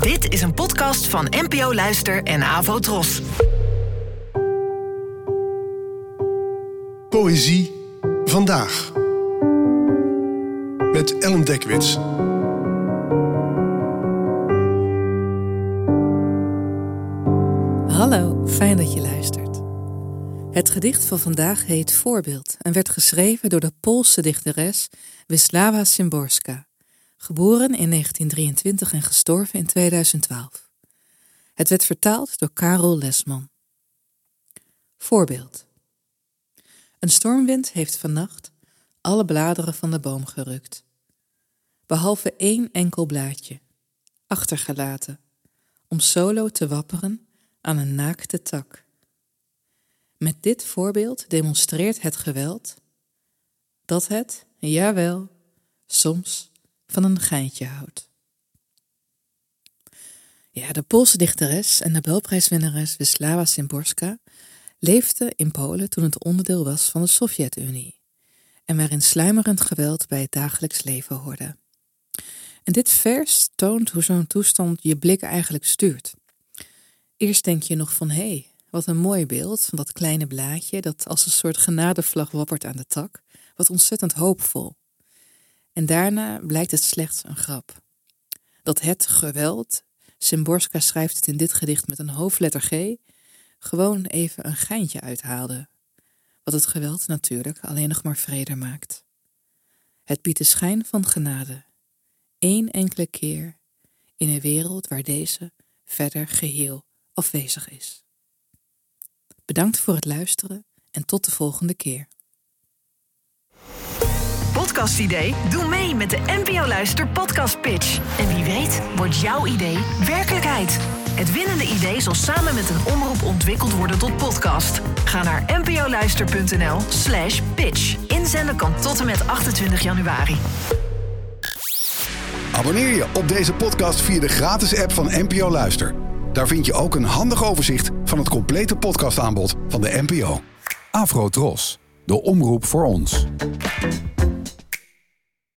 Dit is een podcast van NPO Luister en Avo Tros. Poëzie vandaag. Met Ellen Dekwits. Hallo, fijn dat je luistert. Het gedicht van vandaag heet Voorbeeld en werd geschreven door de Poolse dichteres Wisława Szymborska, geboren in 1923 en gestorven in 2012. Het werd vertaald door Karel Lesman. Voorbeeld. Een stormwind heeft vannacht alle bladeren van de boom gerukt, behalve één enkel blaadje, achtergelaten, om solo te wapperen aan een naakte tak. Met dit voorbeeld demonstreert het geweld dat het, jawel, soms van een geintje houdt. Ja, de Poolse dichteres en Nobelprijswinnares Wisława Szymborska leefde in Polen toen het onderdeel was van de Sovjet-Unie en waarin sluimerend geweld bij het dagelijks leven hoorde. En dit vers toont hoe zo'n toestand je blik eigenlijk stuurt. Eerst denk je nog van hé, hey, wat een mooi beeld van dat kleine blaadje dat als een soort genadevlag wappert aan de tak. Wat ontzettend hoopvol. En daarna blijkt het slechts een grap. Dat het geweld, Szymborska schrijft het in dit gedicht met een hoofdletter G, gewoon even een geintje uithaalde. Wat het geweld natuurlijk alleen nog maar vreder maakt. Het biedt de schijn van genade. Eén enkele keer in een wereld waar deze verder geheel afwezig is. Bedankt voor het luisteren en tot de volgende keer. Podcast idee? Doe mee met de NPO Luister podcast pitch. En wie weet wordt jouw idee werkelijkheid. Het winnende idee zal samen met een omroep ontwikkeld worden tot podcast. Ga naar npoluister.nl slash pitch. Inzenden kan tot en met 28 januari. Abonneer je op deze podcast via de gratis app van NPO Luister. Daar vind je ook een handig overzicht van het complete podcastaanbod van de NPO. Afro Tros, de omroep voor ons.